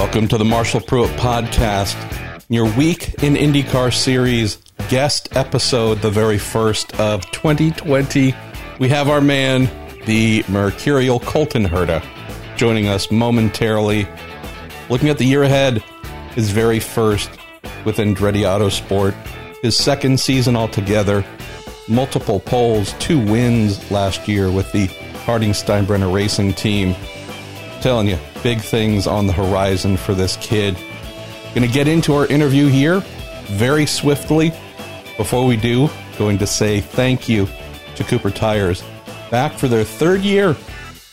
Welcome to the Marshall Pruett Podcast, your week in IndyCar series guest episode, the very first of 2020. We have our man, the Mercurial Colton Herta, joining us momentarily. Looking at the year ahead, his very first with Andretti Autosport, his second season altogether, multiple poles, two wins last year with the Harding Steinbrenner Racing Team. telling you, big things on the horizon for this kid. Going to get into our interview here very swiftly. Before we do, going to say thank you to Cooper Tires, back for their third year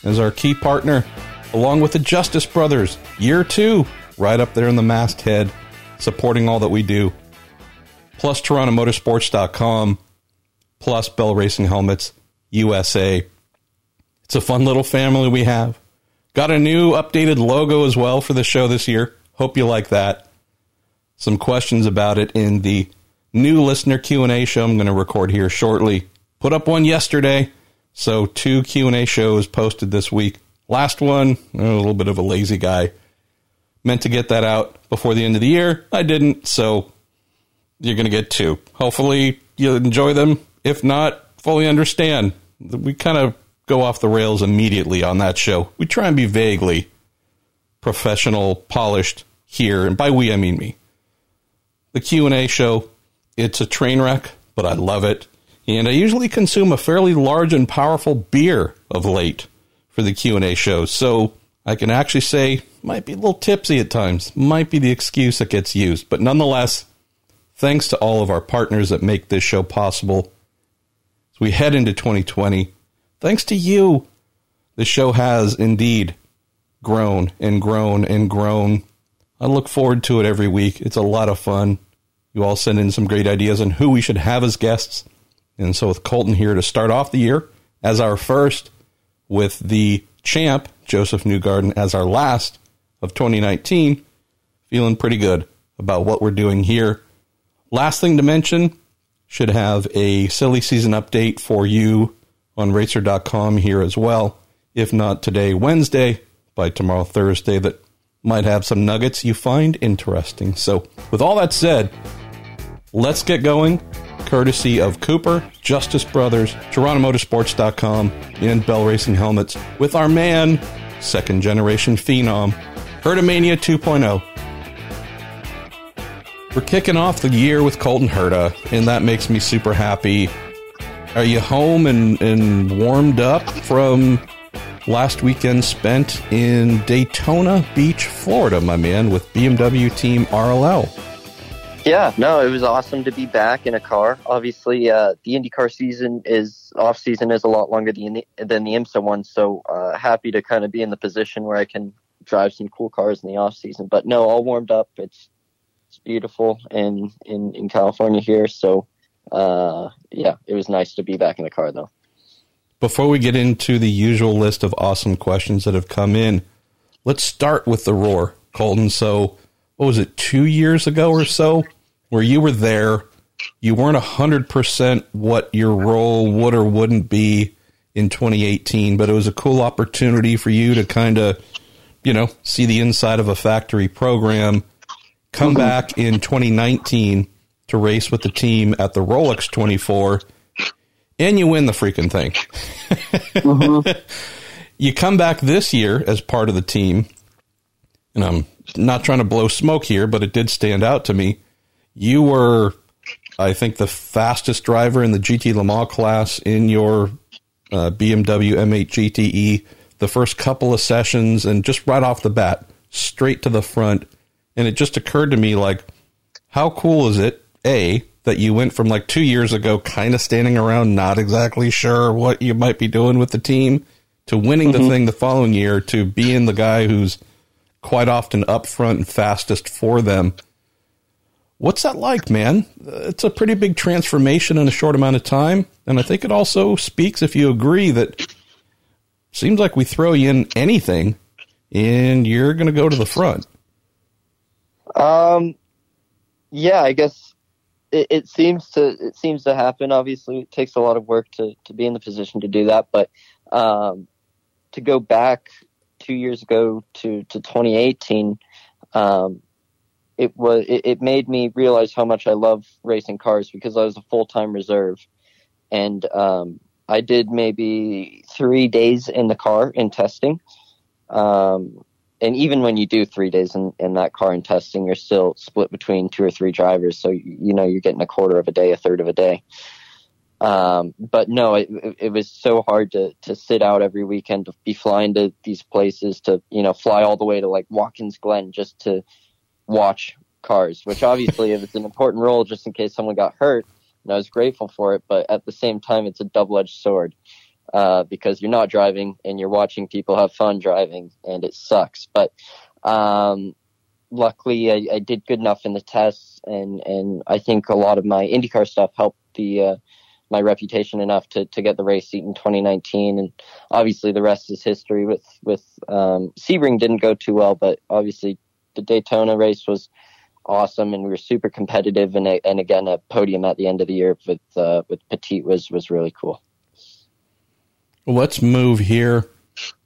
as our key partner, along with the Justice Brothers, year two, right up there in the masthead, supporting all that we do. Plus TorontoMotorsports.com, plus Bell Racing Helmets USA. It's a fun little family we have. Got a new updated logo as well for the show this year. Hope you like that. Some questions about it in the new listener Q&A show I'm going to record here shortly. Put up one yesterday, so two Q&A shows posted this week. Last one, a little bit of a lazy guy. Meant to get that out before the end of the year. I didn't, so you're going to get two. Hopefully you enjoy them. If not, fully understand. We kind of go off the rails immediately on that show. We try and be vaguely professional, polished here, and by we I mean me. The Q&A show, it's a train wreck, but I love it. And I usually consume a fairly large and powerful beer of late for the Q&A shows. So I can actually say might be a little tipsy at times. Might be the excuse that gets used, but nonetheless, thanks to all of our partners that make this show possible. As we head into 2020, thanks to you, the show has indeed grown and grown and grown. I look forward to it every week. It's a lot of fun. You all send in some great ideas on who we should have as guests. And so, with Colton here to start off the year as our first, with the champ, Josef Newgarden, as our last of 2019, feeling pretty good about what we're doing here. Last thing to mention should have a silly season update for you on racer.com here as well. If not today, Wednesday, by tomorrow, Thursday, that might have some nuggets you find interesting. So, with all that said, let's get going. Courtesy of Cooper, Justice Brothers, TorontoMotorsports.com, and Bell Racing Helmets with our man, second generation phenom, Hertamania 2.0. We're kicking off the year with Colton Herta, and that makes me super happy. Are you home and, and warmed up from last weekend spent in Daytona Beach, Florida, my man, with BMW Team RLL? Yeah, no, it was awesome to be back in a car. Obviously, uh, the IndyCar season is off season is a lot longer than the, than the IMSA one, so uh, happy to kind of be in the position where I can drive some cool cars in the off season. But no, all warmed up. It's it's beautiful in in in California here, so uh, yeah, it was nice to be back in the car though. Before we get into the usual list of awesome questions that have come in, let's start with the roar, Colton. So, what was it, two years ago or so, where you were there? You weren't 100% what your role would or wouldn't be in 2018, but it was a cool opportunity for you to kind of, you know, see the inside of a factory program, come mm-hmm. back in 2019 to race with the team at the Rolex 24, and you win the freaking thing. mm-hmm. You come back this year as part of the team, and I'm not trying to blow smoke here, but it did stand out to me. You were, I think, the fastest driver in the GT Le Mans class in your uh, BMW M8 GTE the first couple of sessions, and just right off the bat, straight to the front. And it just occurred to me, like, how cool is it a, that you went from like two years ago, kind of standing around, not exactly sure what you might be doing with the team, to winning mm-hmm. the thing the following year, to being the guy who's quite often up front and fastest for them. What's that like, man? It's a pretty big transformation in a short amount of time. And I think it also speaks, if you agree, that seems like we throw you in anything and you're going to go to the front. Um, yeah, I guess it, it, seems to it seems to happen. Obviously, it takes a lot of work to to be in the position to do that. But um, to go back two years ago to to 2018, um, it was it, it made me realize how much I love racing cars because I was a full time reserve, and um, I did maybe three days in the car in testing. Um, and even when you do three days in, in that car and testing, you're still split between two or three drivers. So, you know, you're getting a quarter of a day, a third of a day. Um, but no, it, it was so hard to, to sit out every weekend, to be flying to these places, to, you know, fly all the way to like Watkins Glen just to watch cars, which obviously if it's an important role just in case someone got hurt, and I was grateful for it, but at the same time, it's a double edged sword. Uh, because you're not driving and you're watching people have fun driving and it sucks. But, um, luckily I, I, did good enough in the tests and, and I think a lot of my IndyCar stuff helped the, uh, my reputation enough to, to get the race seat in 2019. And obviously the rest is history with, with, um, Sebring didn't go too well, but obviously the Daytona race was awesome and we were super competitive. And, and again, a podium at the end of the year with, uh, with Petit was, was really cool. Let's move here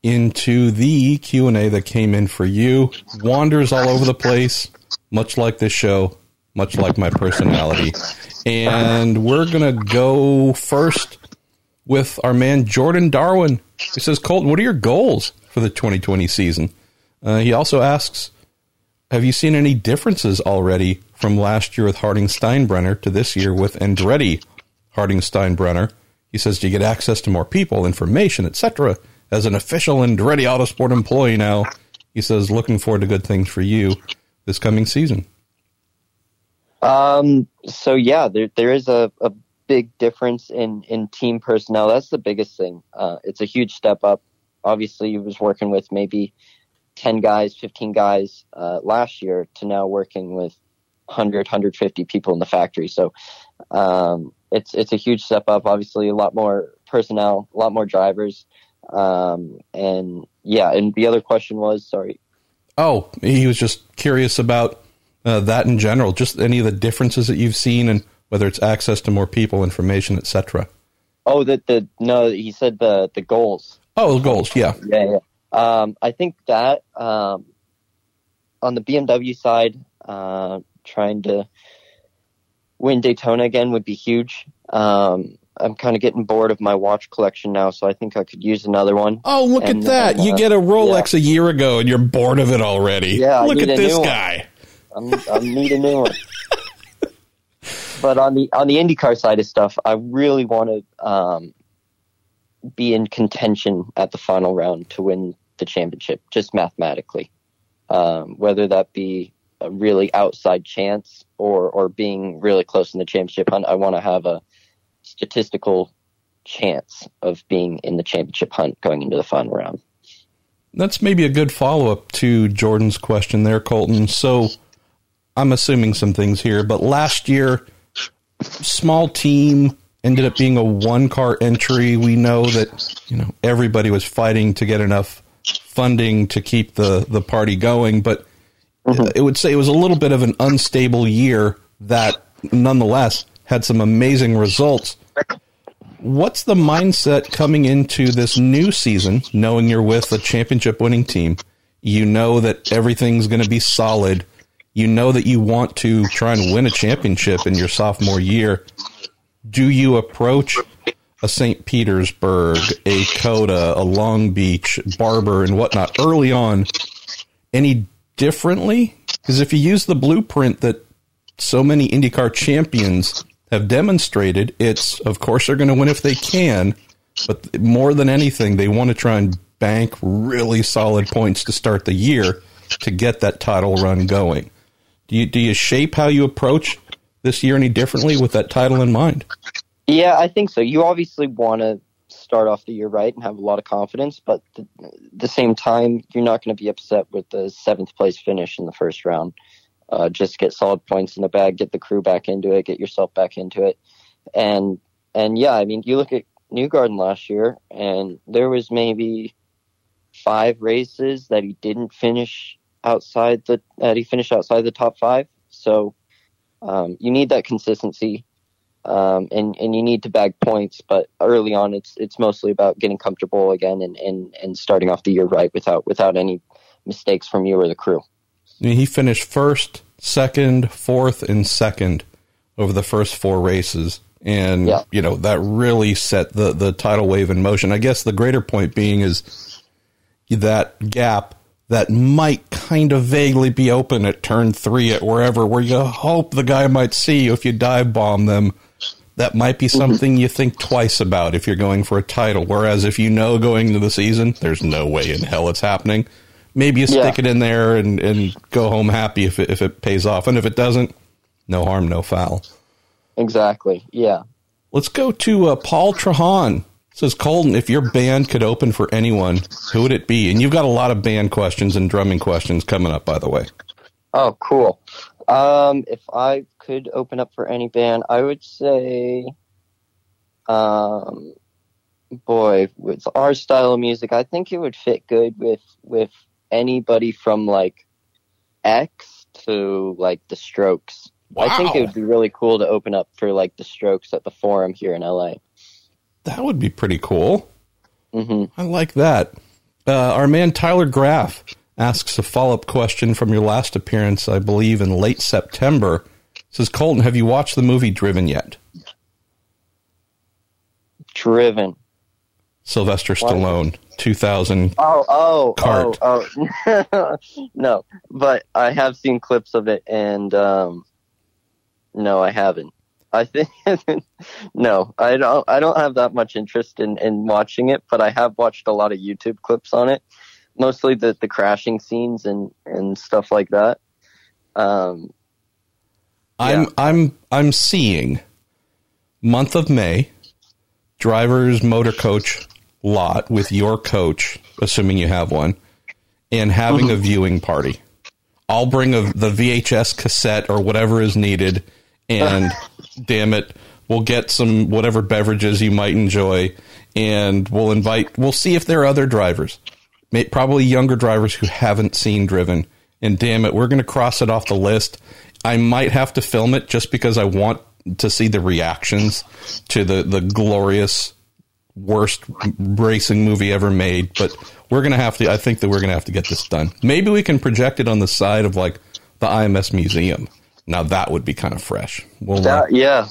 into the Q&A that came in for you. Wanders all over the place, much like this show, much like my personality. And we're going to go first with our man Jordan Darwin. He says, Colton, what are your goals for the 2020 season? Uh, he also asks, have you seen any differences already from last year with Harding Steinbrenner to this year with Andretti Harding Steinbrenner? He says, do you get access to more people, information, etc.? As an official and Andretti Autosport employee now, he says, looking forward to good things for you this coming season. Um, so yeah, there there is a, a big difference in in team personnel. That's the biggest thing. Uh, it's a huge step up. Obviously, he was working with maybe ten guys, fifteen guys uh, last year to now working with 100, 150 people in the factory. So um, it's it's a huge step up. Obviously, a lot more personnel, a lot more drivers, um, and yeah. And the other question was, sorry. Oh, he was just curious about uh, that in general, just any of the differences that you've seen, and whether it's access to more people, information, etc. Oh, the the no, he said the the goals. Oh, the goals, yeah, yeah, yeah. Um, I think that um, on the BMW side, uh, trying to win Daytona again would be huge. Um, I'm kind of getting bored of my watch collection now, so I think I could use another one. Oh, look and, at that! Uh, you get a Rolex yeah. a year ago, and you're bored of it already. Yeah, look at this guy. I'm, I need a new one. but on the on the IndyCar side of stuff, I really want to um, be in contention at the final round to win the championship, just mathematically. Um, whether that be a really outside chance or or being really close in the championship hunt, I want to have a statistical chance of being in the championship hunt going into the final round. That's maybe a good follow up to Jordan's question there, Colton. So I'm assuming some things here, but last year, small team ended up being a one car entry. We know that you know everybody was fighting to get enough funding to keep the the party going, but mm-hmm. it would say it was a little bit of an unstable year that nonetheless had some amazing results. What's the mindset coming into this new season, knowing you're with a championship winning team? You know that everything's going to be solid you know that you want to try and win a championship in your sophomore year. Do you approach a St. Petersburg, a COTA, a Long Beach, Barber, and whatnot early on any differently? Because if you use the blueprint that so many IndyCar champions have demonstrated, it's of course they're going to win if they can, but more than anything, they want to try and bank really solid points to start the year to get that title run going. Do you do you shape how you approach this year any differently with that title in mind? Yeah, I think so. You obviously want to start off the year right and have a lot of confidence, but at the same time, you're not going to be upset with the seventh place finish in the first round. Uh, just get solid points in the bag, get the crew back into it, get yourself back into it, and and yeah, I mean, you look at Newgarden last year, and there was maybe five races that he didn't finish outside the uh, he finished outside the top five. So um, you need that consistency, um, and and you need to bag points. But early on, it's it's mostly about getting comfortable again and and and starting off the year right without without any mistakes from you or the crew. He finished first, second, fourth, and second over the first four races. And, Yeah. you know, that really set the, the tidal wave in motion. I guess the greater point being is that gap that might kind of vaguely be open at turn three at wherever, where you hope the guy might see you if you dive bomb them. That might be something you think twice about if you're going for a title. Whereas if you know going into the season, there's no way in hell it's happening. Maybe you Yeah. stick it in there and, and go home happy if it, if it pays off. And if it doesn't, no harm, no foul. Exactly. Yeah. Let's go to uh, Paul Trahan. Says Colton, if your band could open for anyone, who would it be? And you've got a lot of band questions and drumming questions coming up, by the way. Oh, cool. Um, if I could open up for any band, I would say, um, boy, with our style of music, I think it would fit good with with anybody from like X to like the Strokes. I think it would be really cool to open up for like the Strokes at the Forum here in LA. That would be pretty cool. hmm I like that. Uh, our man Tyler Graff asks a follow up question from your last appearance, I believe, in late September. Says Colton, have you watched the movie Driven yet? Driven. Sylvester Stallone, 2000. Oh, oh, Cart. oh, oh. no, but I have seen clips of it, and um, no, I haven't. I think no, I don't. I don't have that much interest in in watching it, but I have watched a lot of YouTube clips on it, mostly the the crashing scenes and and stuff like that. Um, I'm I'm I'm seeing month of May driver's motor coach lot with your coach, assuming you have one, and having a mm-hmm. viewing party. I'll bring a, the VHS cassette or whatever is needed, and damn it, we'll get some whatever beverages you might enjoy, and we'll invite. We'll see if there are other drivers, may, probably younger drivers who haven't seen Driven. And damn it, we're going to cross it off the list. I might have to film it just because I want to see the reactions to the the glorious worst racing movie ever made. But we're gonna have to. I think that we're gonna have to get this done. Maybe we can project it on the side of like the IMS museum. Now that would be kind of fresh. We'll, that, yeah,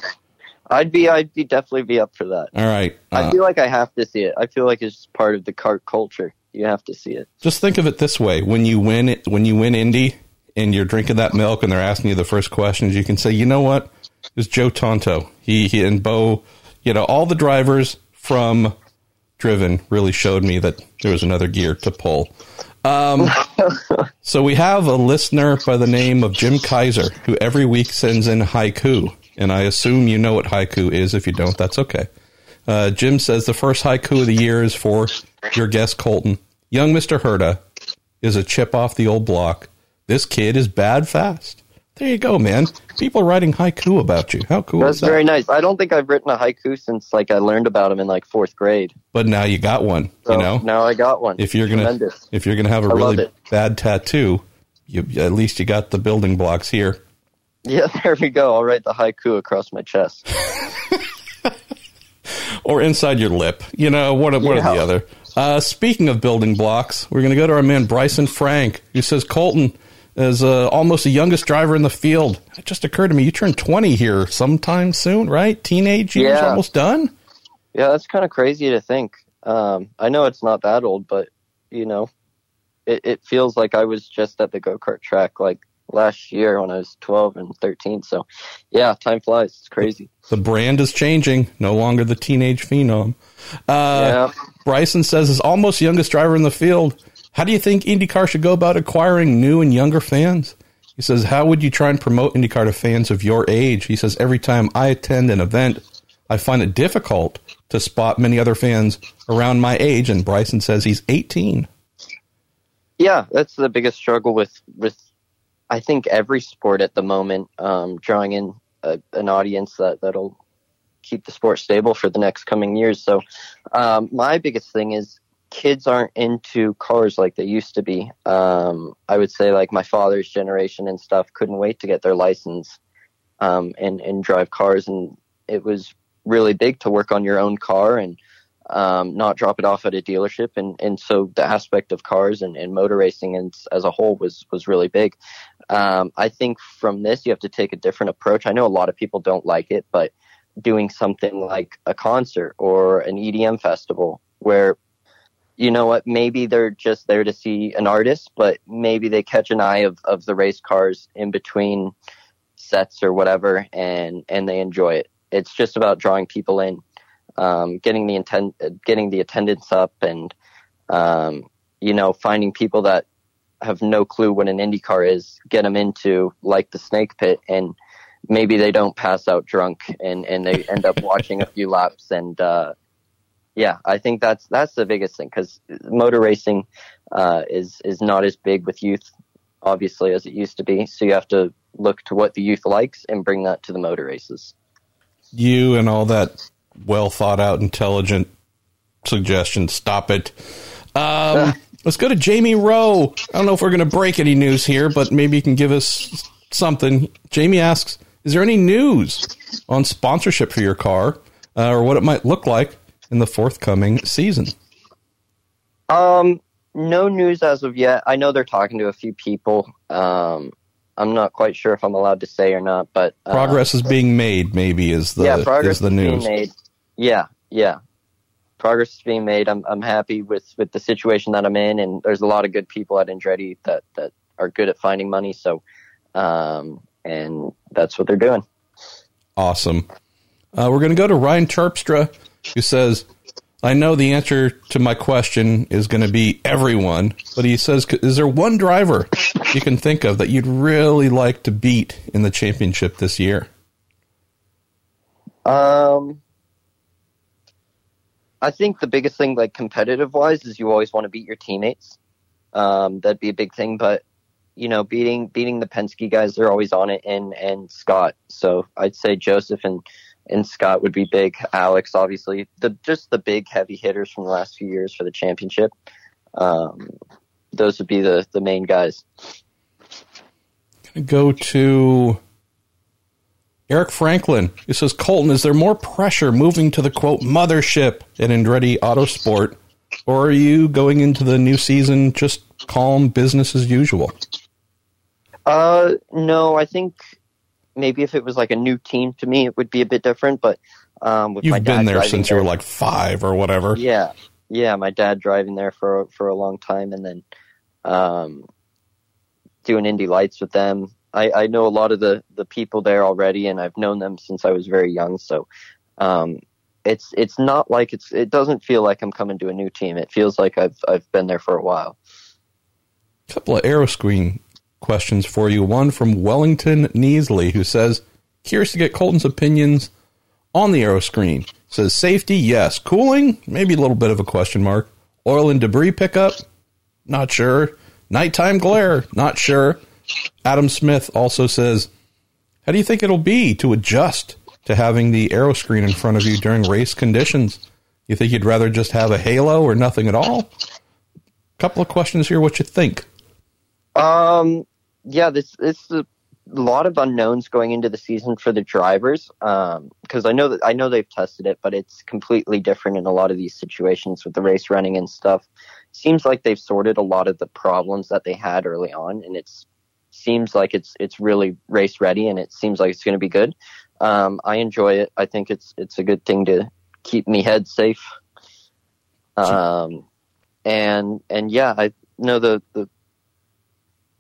I'd be. I'd be definitely be up for that. all right. I Uh, feel like I have to see it. I feel like it's part of the cart culture. You have to see it. just think of it this way: when you win, it, when you win Indy, and you're drinking that milk, and they're asking you the first questions, you can say, "You know what? Was Joe Tanto. He, he and Beau. You know, all the drivers from Driven really showed me that there was another gear to pull." Um, so we have a listener by the name of Jim Kaiser who every week sends in haiku, and I assume you know what haiku is. If you don't, that's okay. Uh, Jim says the first haiku of the year is for your guest Colton. Young Mister Herta is a chip off the old block. This kid is bad fast. There you go, man. People are writing haiku about you. How cool That's is that? very nice. I don't think I've written a haiku since like I learned about him in like fourth grade. but now you got one. So you know, now I got one. if you're gonna Tremendous. if you're gonna have a I really bad tattoo, you at least you got the building blocks here. Yeah, there we go. I'll write the haiku across my chest. or inside your lip. You know, one, one or the other. Uh, speaking of building blocks, we're going to go to our man Bryson Frank, who says Colton is uh, almost the youngest driver in the field. It just occurred to me you turn 20 here sometime soon, right? Teenage years Yeah. almost done? Yeah, that's kind of crazy to think. Um, I know it's not that old, but you know, it, it feels like I was just at the go kart track like last year when I was 12 and 13. So, yeah, time flies. It's crazy. The brand is changing. No longer the teenage phenom. Uh, yeah. Bryson says, is almost youngest driver in the field, how do you think IndyCar should go about acquiring new and younger fans? He says, how would you try and promote IndyCar to fans of your age? He says, every time I attend an event, I find it difficult to spot many other fans around my age. And Bryson says he's 18. Yeah, that's the biggest struggle with with I think every sport at the moment, um, drawing in a, an audience that that'll keep the sport stable for the next coming years. So, um, my biggest thing is kids aren't into cars like they used to be. Um, I would say like my father's generation and stuff couldn't wait to get their license um, and and drive cars, and it was really big to work on your own car and um, not drop it off at a dealership. And, and so the aspect of cars and, and motor racing and, as a whole was, was really big. Um, I think from this, you have to take a different approach. I know a lot of people don't like it, but doing something like a concert or an EDM festival where you know what, maybe they're just there to see an artist, but maybe they catch an eye of, of the race cars in between sets or whatever and, and they enjoy it. It's just about drawing people in, um, getting the intent, getting the attendance up and, um, you know, finding people that have no clue what an Indy car is, get them into like the snake pit and maybe they don't pass out drunk and, and they end up watching a few laps and, uh, yeah, I think that's that's the biggest thing because motor racing uh, is is not as big with youth, obviously, as it used to be. So you have to look to what the youth likes and bring that to the motor races. You and all that well thought out, intelligent suggestion. Stop it. Um, let's go to Jamie Rowe. I don't know if we're going to break any news here, but maybe you can give us something. Jamie asks, "Is there any news on sponsorship for your car, uh, or what it might look like in the forthcoming season? Um, no news as of yet. I know they're talking to a few people. Um, I'm not quite sure if I'm allowed to say or not, but uh, progress is being made. Maybe is the yeah, progress is the news. Being made. Yeah, yeah, progress is being made. I'm I'm happy with with the situation that I'm in, and there's a lot of good people at Andretti that that are good at finding money. So, um, and that's what they're doing. Awesome. Uh, we're going to go to Ryan Terpstra who says, I know the answer to my question is going to be everyone, but he says, is there one driver you can think of that you'd really like to beat in the championship this year? Um, I think the biggest thing, like competitive wise, is you always want to beat your teammates. Um, that'd be a big thing, but you know, beating beating the Penske guys, they're always on it, and and Scott. So I'd say Josef and and Scott would be big. Alex, obviously, the just the big heavy hitters from the last few years for the championship. Um, those would be the the main guys. Gonna go to Eric Franklin. He says, Colton, is there more pressure moving to the quote mothership at Andretti Autosport, or are you going into the new season just calm business as usual? Uh, no, I think maybe if it was like a new team to me, it would be a bit different. But um, with you've been there since there, you were like five or whatever. Yeah, yeah. My dad driving there for for a long time, and then um, doing Indy Lights with them. I, I know a lot of the the people there already, and I've known them since I was very young. So um, it's it's not like it's it doesn't feel like I'm coming to a new team. It feels like I've I've been there for a while. A couple of aeroscreen questions for you. One from Wellington Neasley, who says, curious to get Colton's opinions on the aeroscreen. Says safety, yes. Cooling, maybe a little bit of a question mark. Oil and debris pickup, not sure. Nighttime glare, not sure. Adam Smith also says, how do you think it'll be to adjust to having the aeroscreen in front of you during race conditions? You think you'd rather just have a halo or nothing at all? Couple of questions here. What you think? Um, yeah, this it's a lot of unknowns going into the season for the drivers. Because um, I know that I know they've tested it, but it's completely different in a lot of these situations with the race running and stuff. Seems like they've sorted a lot of the problems that they had early on, and it's seems like it's it's really race ready, and it seems like it's going to be good. Um, I enjoy it. I think it's it's a good thing to keep me head safe. Um, and and yeah, I know the the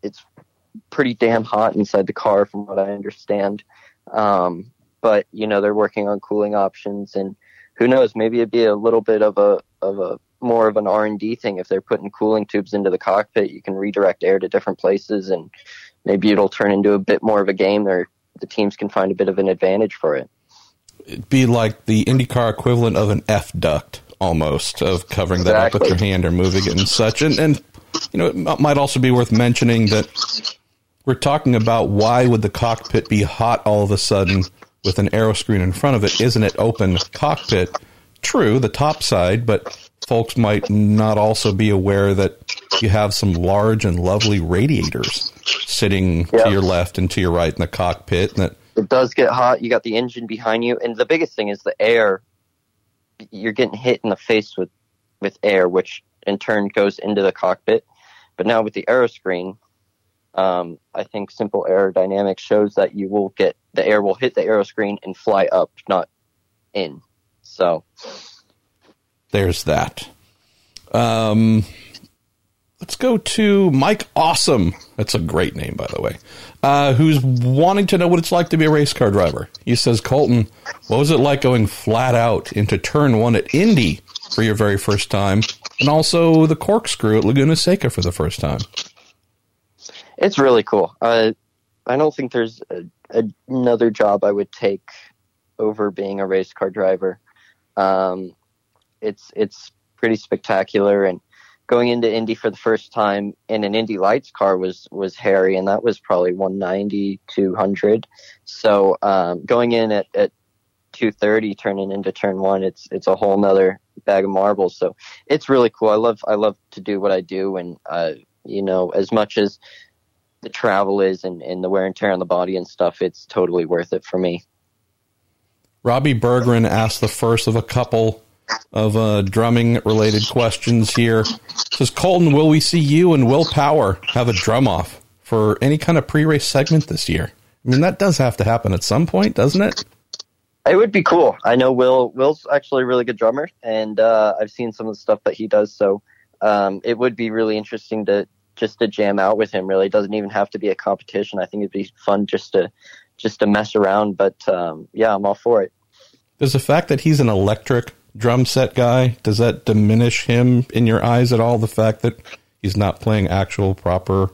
it's pretty damn hot inside the car, from what I understand. Um, but you know they're working on cooling options, and who knows? Maybe it'd be a little bit of a of a more of an R and D thing if they're putting cooling tubes into the cockpit. You can redirect air to different places, and maybe it'll turn into a bit more of a game where the teams can find a bit of an advantage for it. It'd be like the IndyCar equivalent of an F duct, almost, of covering exactly. that up with your hand or moving it and such. And, and you know, it might also be worth mentioning that we're talking about why would the cockpit be hot all of a sudden with an aero screen in front of it? Isn't it open cockpit? True, the top side, but folks might not also be aware that you have some large and lovely radiators sitting yep. to your left and to your right in the cockpit. And that it does get hot. You got the engine behind you, and the biggest thing is the air you're getting hit in the face with with air, which in turn goes into the cockpit. But now with the aeroscreen, um, I think simple aerodynamics shows that you will get the air will hit the aeroscreen and fly up, not in. So there's that. Um, let's go to Mike Awesome. That's a great name, by the way. Uh, who's wanting to know what it's like to be a race car driver? He says, Colton, what was it like going flat out into turn one at Indy for your very first time, and also the corkscrew at Laguna Seca for the first time? It's really cool. Uh, I don't think there's a, a, another job I would take over being a race car driver. Um, it's it's pretty spectacular, and going into Indy for the first time in an Indy Lights car was was hairy, and that was probably 190, 200. So um, going in at, at 230, turning into turn one, it's it's a whole nother bag of marbles. So it's really cool. I love I love to do what I do, and uh, you know, as much as the travel is and, and the wear and tear on the body and stuff, it's totally worth it for me. Robbie Bergren asked the first of a couple of uh, drumming related questions here. says Colton, will we see you and Will Power have a drum off for any kind of pre race segment this year? I mean, that does have to happen at some point, doesn't it? It would be cool. I know Will. Will's actually a really good drummer, and uh, I've seen some of the stuff that he does. So um, it would be really interesting to just to jam out with him. Really, it doesn't even have to be a competition. I think it'd be fun just to just to mess around. But um, yeah, I'm all for it. Does the fact that he's an electric drum set guy does that diminish him in your eyes at all? The fact that he's not playing actual proper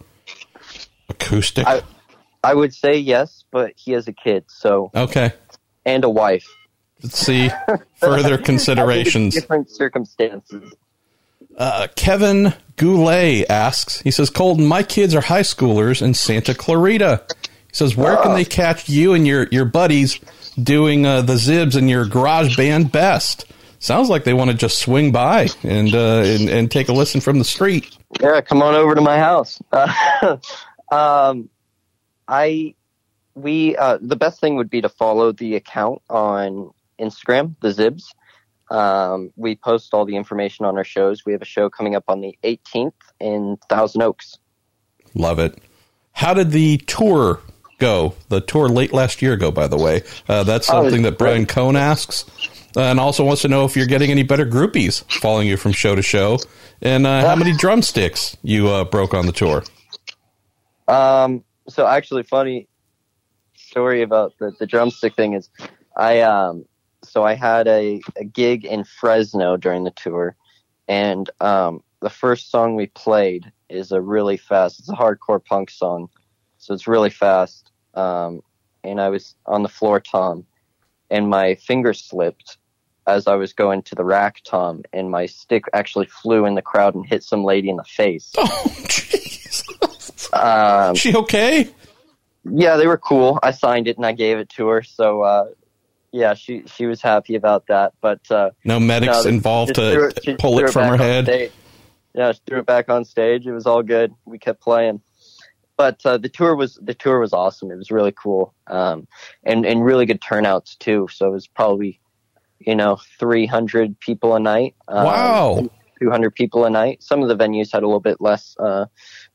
acoustic. I, I would say yes, but he has a kid, so okay, and a wife. Let's see further considerations. different circumstances. Uh, Kevin Goulet asks, he says, Colton, my kids are high schoolers in Santa Clarita. He says, where can they catch you and your, your buddies doing uh, the Zibs and your garage band best? Sounds like they want to just swing by and, uh, and, and take a listen from the street. Yeah, come on over to my house. um, I we uh, the best thing would be to follow the account on Instagram, the Zibs. Um, we post all the information on our shows. We have a show coming up on the 18th in Thousand Oaks. Love it. How did the tour go? The tour late last year go, by the way. Uh, that's oh, something that Brian Cohn asks. Uh, and also wants to know if you're getting any better groupies following you from show to show, and uh, how many drumsticks you uh, broke on the tour. Um. So actually, funny story about the, the drumstick thing is, I um so I had a, a gig in Fresno during the tour, and um, the first song we played is a really fast. It's a hardcore punk song, so it's really fast. Um, and I was on the floor tom, and my finger slipped as I was going to the rack tom, and my stick actually flew in the crowd and hit some lady in the face. Oh, jeez. Um, she okay? Yeah, they were cool. I signed it and I gave it to her. So uh, yeah, she she was happy about that. But uh, no medics no, involved to it, pull it from her head. Stage. Yeah, she threw it back on stage. It was all good. We kept playing. But uh, the tour was the tour was awesome. It was really cool, um, and and really good turnouts too. So it was probably, you know, three hundred people a night. Um, wow, two hundred people a night. Some of the venues had a little bit less, uh,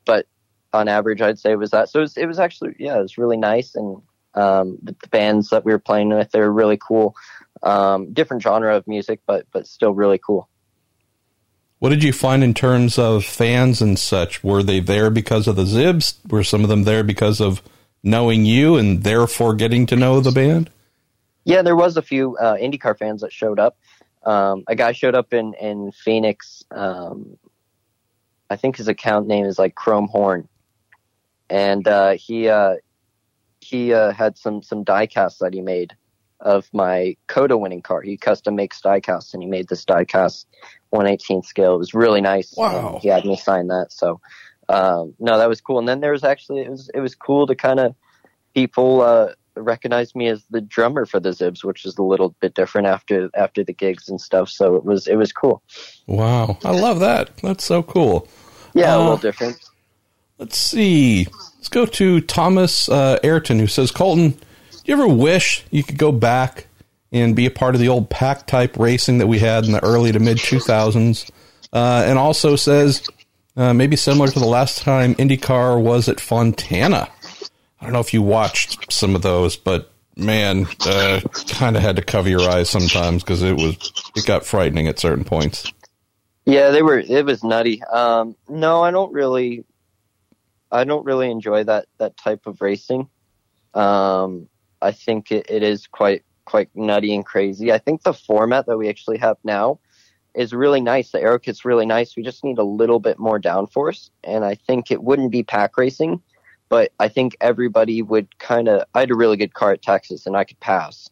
but on average, I'd say it was that. So it was, it was actually yeah, it was really nice and um, the, the, bands that we were playing with. They were really cool. Um, different genre of music, but but still really cool. What did you find in terms of fans and such? Were they there because of the Zibs? Were some of them there because of knowing you and therefore getting to know the band? Yeah, there was a few uh, IndyCar fans that showed up. Um, a guy showed up in in Phoenix. Um, I think his account name is like Chrome Horn, and uh, he uh, he uh, had some some die casts that he made of my COTA winning car. He custom makes die casts, and he made this die cast 118th scale. It was really nice. Wow! he had me sign that. So um, no, that was cool. And then there was actually it was it was cool to kind of people uh, recognize me as the drummer for the Zibs, which is a little bit different after after the gigs and stuff. So it was it was cool. Wow, I love that. That's so cool. Yeah, uh, a little different. Let's see. Let's go to Thomas uh, Ayrton, who says, Colton, do you ever wish you could go back and be a part of the old pack type racing that we had in the early to mid 2000s. Uh, and also says uh, maybe similar to the last time IndyCar was at Fontana. I don't know if you watched some of those, but man, uh, kind of had to cover your eyes sometimes because it was it got frightening at certain points. Yeah, they were. It was nutty. Um, no, I don't really. I don't really enjoy that that type of racing. Um, I think it, it is quite quite nutty and crazy. I think the format that we actually have now is really nice. The aero kit's really nice. We just need a little bit more downforce, and I think it wouldn't be pack racing, but I think everybody would kind of. I had a really good car at Texas, and I could pass,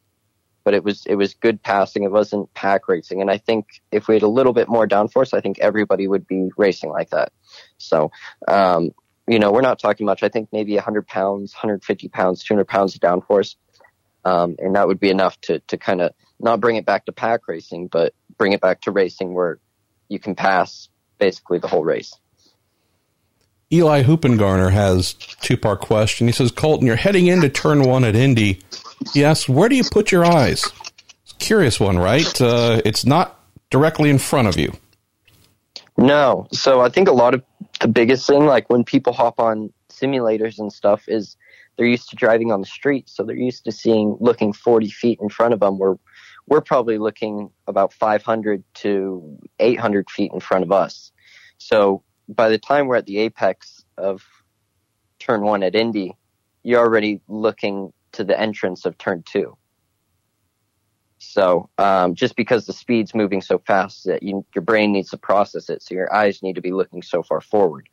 but it was it was good passing. It wasn't pack racing, and I think if we had a little bit more downforce, I think everybody would be racing like that. So, um, you know, we're not talking much. I think maybe 100 pounds, 150 pounds, 200 pounds of downforce, um, and that would be enough to to kind of not bring it back to pack racing, but bring it back to racing where you can pass basically the whole race. Eli Hoopengarner has two part question. He says, Colton, you're heading into turn one at Indy. He asks, where do you put your eyes? It's curious one, right? Uh, it's not directly in front of you. No. So I think a lot of the biggest thing, like when people hop on simulators and stuff, is they're used to driving on the street. So they're used to seeing, looking 40 feet in front of them where we're probably looking about 500 to 800 feet in front of us. So by the time we're at the apex of turn one at Indy, you're already looking to the entrance of turn two. So um, just because the speed's moving so fast that you, your brain needs to process it, so your eyes need to be looking so far forward.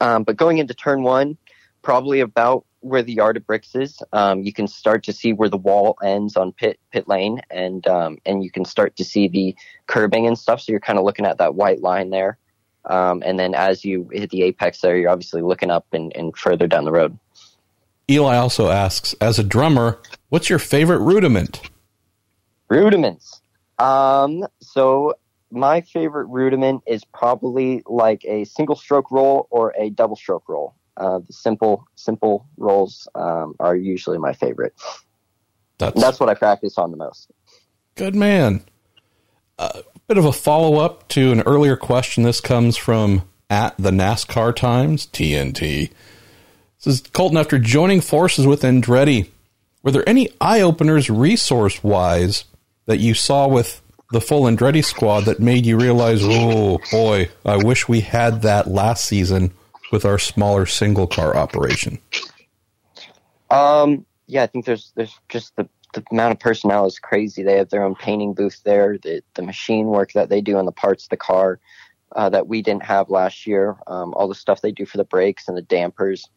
Um, but going into turn one, probably about where the yard of bricks is, um, you can start to see where the wall ends on pit pit lane, and um, and you can start to see the curbing and stuff. So you're kind of looking at that white line there. Um, and then as you hit the apex there, you're obviously looking up and, and further down the road. Eli also asks, as a drummer, what's your favorite rudiment? Rudiments. Um, so my favorite rudiment is probably like a single stroke roll or a double stroke roll. Uh, the simple simple rolls um, are usually my favorite. That's, that's what I practice on the most. Good man. A uh, bit of a follow up to an earlier question. This comes from at the NASCAR Times TNT. This is Colton. After joining forces with Andretti, were there any eye openers resource wise that you saw with the full Andretti squad that made you realize, oh boy, I wish we had that last season with our smaller single car operation? Um, yeah, I think there's there's just the the amount of personnel is crazy. They have their own painting booth there. The the machine work that they do on the parts of the car uh, that we didn't have last year. Um, all the stuff they do for the brakes and the dampers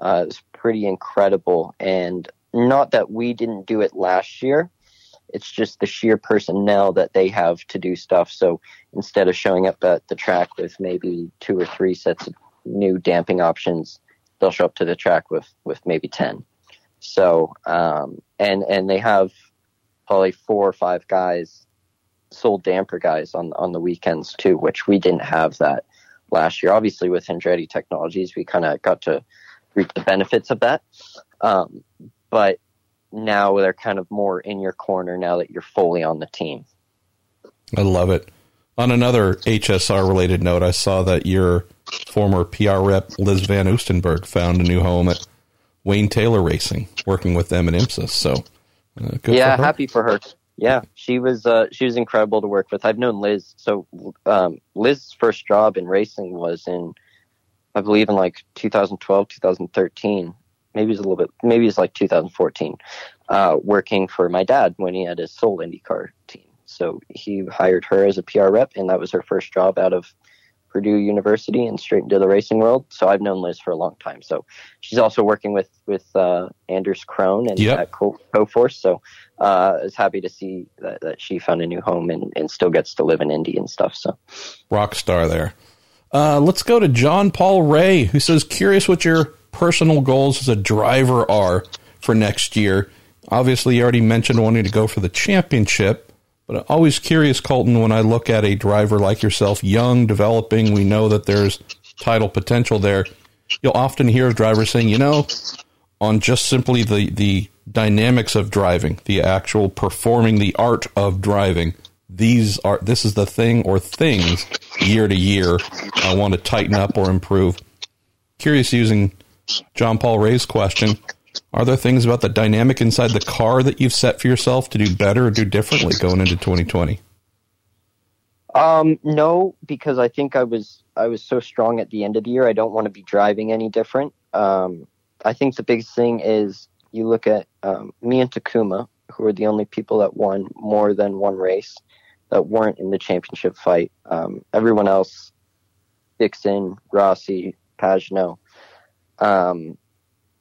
uh, is pretty incredible. And not that we didn't do it last year. It's just the sheer personnel that they have to do stuff. So instead of showing up at the track with maybe two or three sets of new damping options, they'll show up to the track with, with maybe 10. So, um, and, and they have probably four or five guys, sold damper guys on, on the weekends too, which we didn't have that last year. Obviously with Andretti Technologies, we kind of got to reap the benefits of that. Um, but now they're kind of more in your corner now that you're fully on the team. I love it. On another HSR related note, I saw that your former PR rep Liz Van Oostenburg found a new home at Wayne Taylor Racing, working with them in IMSA. So, uh, yeah, for happy for her. Yeah, she was uh, she was incredible to work with. I've known Liz. So um, Liz's first job in racing was in, I believe, in like 2012, 2013. Maybe it's a little bit. Maybe it's like 2014. Uh, working for my dad when he had his sole IndyCar team. So he hired her as a PR rep, and that was her first job out of Purdue University and straight into the racing world. So I've known Liz for a long time. So she's also working with with uh, Anders Krohn and yep. at Co- Coforce. So uh, I was happy to see that, that she found a new home and, and still gets to live in Indy and stuff. So rock star there. Uh, let's go to John Paul Ray, who says, "Curious what your personal goals as a driver are for next year." Obviously, you already mentioned wanting to go for the championship. But I'm always curious, Colton, when I look at a driver like yourself, young, developing, we know that there's title potential there. You'll often hear drivers saying, you know, on just simply the, the dynamics of driving, the actual performing the art of driving, these are this is the thing or things year to year I want to tighten up or improve. Curious using John Paul Ray's question. Are there things about the dynamic inside the car that you've set for yourself to do better or do differently going into 2020? Um, no, because I think I was I was so strong at the end of the year. I don't want to be driving any different. Um, I think the biggest thing is you look at um, me and Takuma, who are the only people that won more than one race that weren't in the championship fight. Um, everyone else, Dixon, Rossi, Pagenaud, um,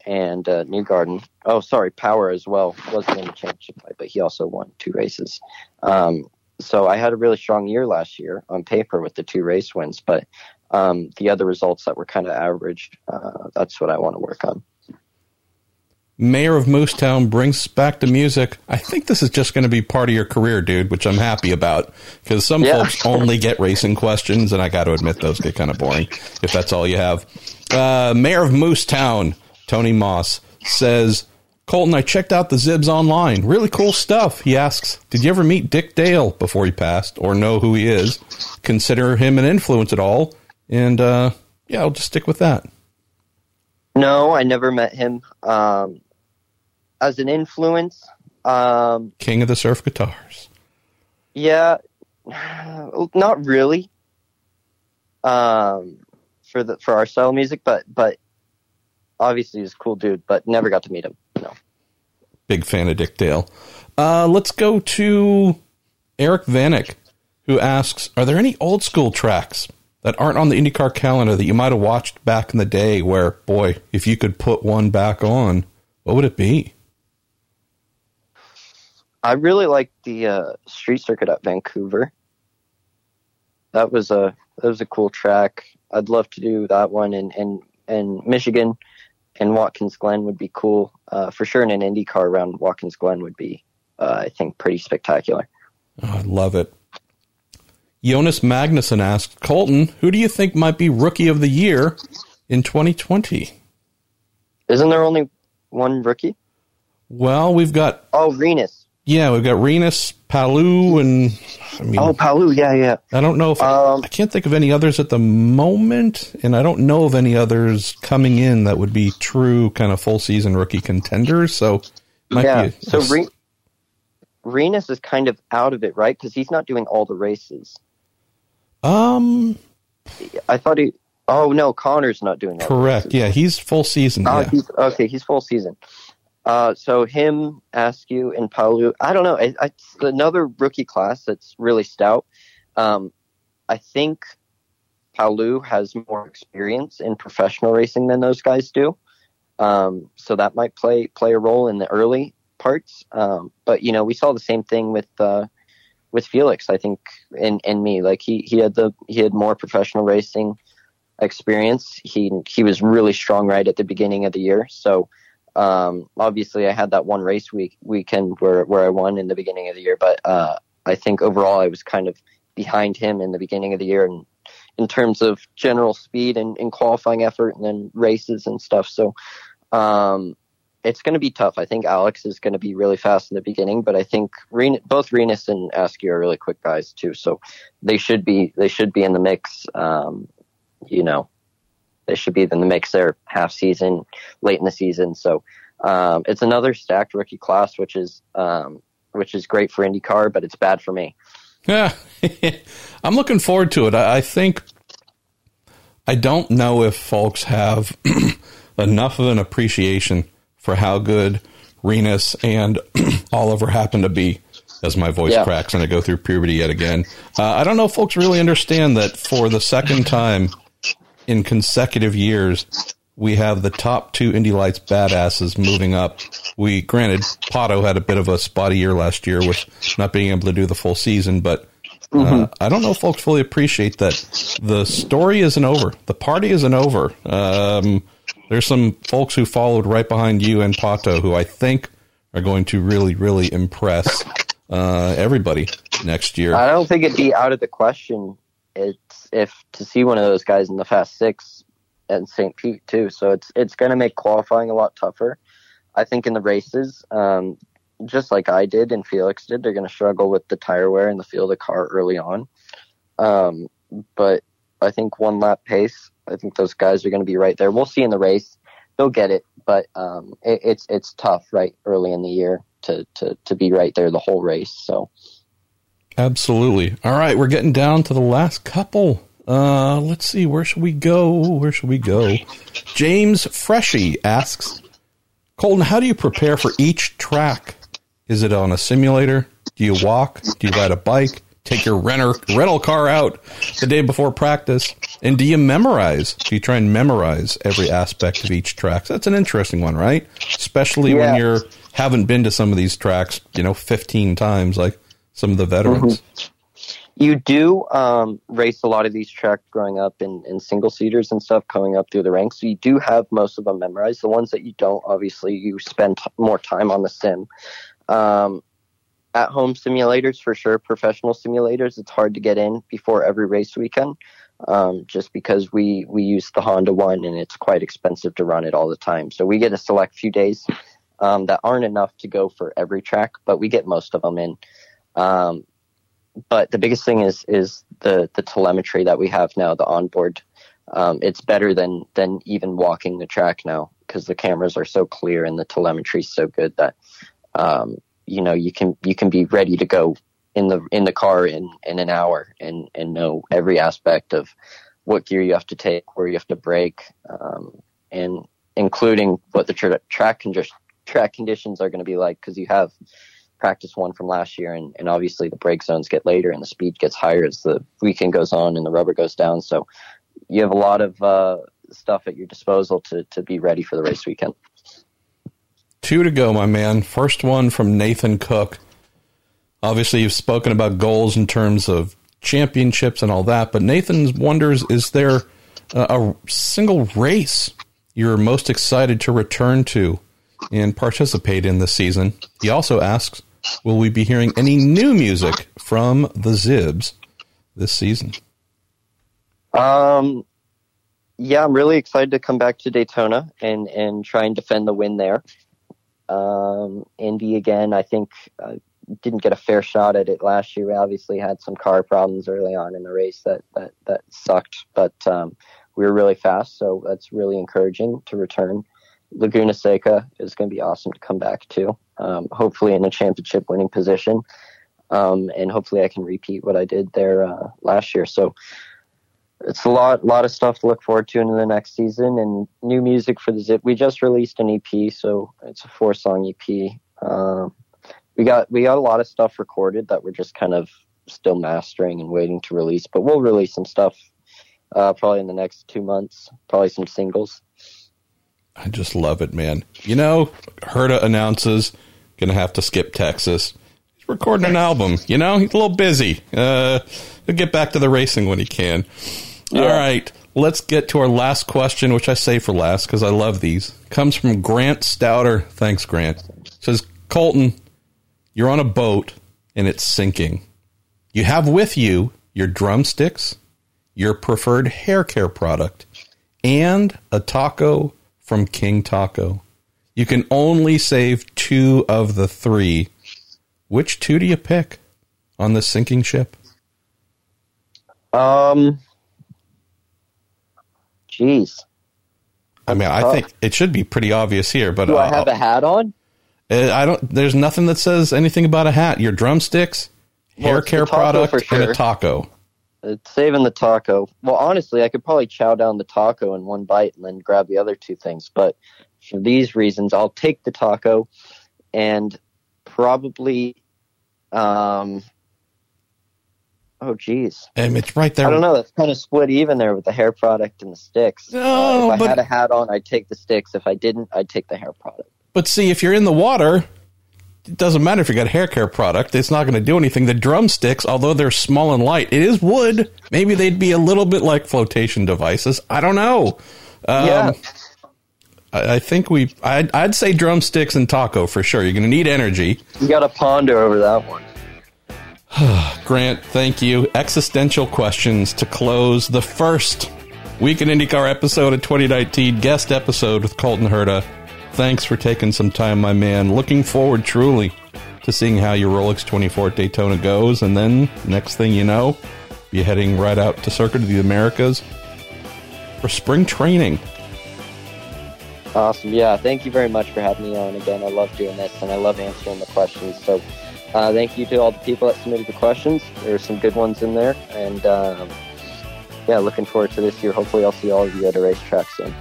and uh, Newgarden. Oh, sorry, Power as well wasn't in the championship fight, but he also won two races. Um, so I had a really strong year last year on paper with the two race wins, but um, the other results that were kind of average, uh, that's what I want to work on. Mayor of Moosetown brings back the music. I think this is just going to be part of your career, dude, which I'm happy about because some yeah. folks only get racing questions, and I got to admit those get kind of boring if that's all you have. Uh, Mayor of Moose Town, Tony Moss, says, Colton, I checked out the Zibs online. Really cool stuff. He asks, Did you ever meet Dick Dale before he passed or know who he is? Consider him an influence at all? And uh, yeah, I'll just stick with that. No, I never met him. Um, as an influence. Um, King of the surf guitars. Yeah, not really. Um, for the for our style music, but but obviously he's a cool dude. But never got to meet him. No. Big fan of Dick Dale. Uh, let's go to Eric Vanek, who asks, "Are there any old school tracks that aren't on the IndyCar calendar that you might have watched back in the day? Where, boy, if you could put one back on, what would it be?" I really like the uh, street circuit at Vancouver. That was a that was a cool track. I'd love to do that one in in, in Michigan, and Watkins Glen would be cool uh, for sure. And an Indy car around Watkins Glen would be, uh, I think, pretty spectacular. Oh, I love it. Jonas Magnuson asked Colton, "Who do you think might be Rookie of the Year in 2020?" Isn't there only one rookie? Well, we've got oh Rinus. Yeah, we've got Rinus, Palou, and I mean, oh, Palou, yeah, yeah. I don't know if um, I can't think of any others at the moment, and I don't know of any others coming in that would be true kind of full season rookie contenders. So, yeah. A, so Re- Rinus is kind of out of it, right? Because he's not doing all the races. Um, I thought he. Oh no, Connor's not doing that. Correct. Yeah, he's full season. Oh, yeah. he's, okay, he's full season. Uh, so him, Askew, and Palou. I don't know. It's another rookie class that's really stout. Um, I think Palou has more experience in professional racing than those guys do. Um, so that might play play a role in the early parts. Um, but you know, we saw the same thing with uh, with Felix. I think and in me, like he he had the he had more professional racing experience. He he was really strong right at the beginning of the year. So um, obviously, I had that one race week weekend where where I won in the beginning of the year, but uh, I think overall I was kind of behind him in the beginning of the year, and in terms of general speed and, and qualifying effort, and then races and stuff. So um, it's going to be tough. I think Alex is going to be really fast in the beginning, but I think Ren- both Rinus and Askew are really quick guys too, so they should be they should be in the mix. Um, you know, they should be in the mix there half season, late in the season. So um, it's another stacked rookie class, which is um, which is great for IndyCar, but it's bad for me. Yeah, I'm looking forward to it. I, I think I don't know if folks have enough of an appreciation for how good Rinus and Oliver happen to be. As my voice yeah. cracks and I go through puberty yet again, uh, I don't know if folks really understand that for the second time in consecutive years, we have the top two Indy Lights badasses moving up. We granted Pato had a bit of a spotty year last year with not being able to do the full season, but uh, mm-hmm. I don't know if folks fully appreciate that the story isn't over. The party isn't over. Um, there's some folks who followed right behind you and Pato who I think are going to really, really impress uh, everybody next year. I don't think it'd be out of the question it's if to see one of those guys in the Fast Six at St. Pete too. So it's it's going to make qualifying a lot tougher. I think in the races, um, just like I did and Felix did, they're going to struggle with the tire wear and the feel of the car early on. Um, but I think one lap pace, I think those guys are going to be right there. We'll see in the race; they'll get it, but um, it, it's it's tough right early in the year to to to be right there the whole race. So, absolutely. All right, we're getting down to the last couple. Uh, let's see, where should we go? Where should we go? James Freshy asks, Colton, how do you prepare for each track? Is it on a simulator? Do you walk? Do you ride a bike? Take your renter, rental car out the day before practice? And do you memorize? Do you try and memorize every aspect of each track? So that's an interesting one, right? Especially yeah. when you're haven't been to some of these tracks, you know, 15 times like some of the veterans. Mm-hmm. You do um, race a lot of these tracks growing up in, in single seaters and stuff coming up through the ranks. So you do have most of them memorized. The ones that you don't, obviously, you spend t- more time on the sim. Um, at home simulators for sure, professional simulators, it's hard to get in before every race weekend. Um, just because we, we use the Honda one and it's quite expensive to run it all the time. So we get a select few days um, that aren't enough to go for every track, but we get most of them in. Um, but the biggest thing is is the the telemetry that we have now, the onboard. Um, it's better than than even walking the track now because the cameras are so clear and the telemetry is so good that um, you know you can you can be ready to go in the in the car in in an hour and and know every aspect of what gear you have to take, where you have to brake, um, and including what the tra- track condi- track conditions are going to be like because you have practice one from last year and, and obviously the brake zones get later and the speed gets higher as the weekend goes on and the rubber goes down so you have a lot of uh, stuff at your disposal to, to be ready for the race weekend Two to go, my man. First one from Nathan Cook. Obviously, you've spoken about goals in terms of championships and all that, but Nathan wonders is there a single race you're most excited to return to and participate in this season? He also asks, will we be hearing any new music from the Zibs this season? Um, yeah, I'm really excited to come back to Daytona and, and try and defend the win there. Um, Indy again, I think uh, didn't get a fair shot at it last year. We obviously had some car problems early on in the race that that, that sucked, but um, we were really fast, so that's really encouraging to return. Laguna Seca is going to be awesome to come back to. Um, hopefully in a championship winning position, um, and hopefully I can repeat what I did there uh, last year. So it's a lot, lot of stuff to look forward to in the next season, and new music for the Zibs. We just released an EP, so it's a four song EP. Um, we got we got a lot of stuff recorded that we're just kind of still mastering and waiting to release, but we'll release some stuff uh, probably in the next two months. Probably some singles. I just love it, man. You know, Herta announces gonna have to skip Texas. He's recording an album. You know, he's a little busy. Uh, he'll get back to the racing when he can. Yeah. All right. Let's get to our last question, which I say for last because I love these. Comes from Grant Stouter. Thanks, Grant. Says, Colton, you're on a boat and it's sinking. You have with you your drumsticks, your preferred hair care product, and a taco from King Taco. You can only save two of the three. Which two do you pick on the sinking ship? Um, Jeez. I mean, I think it should be pretty obvious here, but do I have a hat on? Uh, I don't. There's nothing that says anything about a hat. Your drumsticks, well, hair care product, sure. and a taco. It's saving the taco. Well, honestly, I could probably chow down the taco in one bite and then grab the other two things. But for these reasons, I'll take the taco and probably um, Oh, geez. And it's right there. I don't know. That's kind of split even there with the hair product and the sticks. No, uh, if but, I had a hat on, I'd take the sticks. If I didn't, I'd take the hair product. But see, if you're in the water, it doesn't matter if you got hair care product. It's not going to do anything. The drumsticks, although they're small and light, it is wood. Maybe they'd be a little bit like flotation devices. I don't know. Um, yeah. I, I think we. I'd, I'd say drumsticks and taco for sure. You're going to need energy. You got to ponder over that one. Grant, thank you. Existential questions to close the first Week in IndyCar episode of 2019, guest episode with Colton Herta. Thanks for taking some time, my man. Looking forward truly to seeing how your Rolex 24 at Daytona goes. And then, next thing you know, you're heading right out to Circuit of the Americas for spring training. Awesome. Yeah. Thank you very much for having me on again. I love doing this and I love answering the questions. So, uh, thank you to all the people that submitted the questions. There were some good ones in there. And, um, yeah, looking forward to this year. Hopefully, I'll see all of you at a racetrack soon.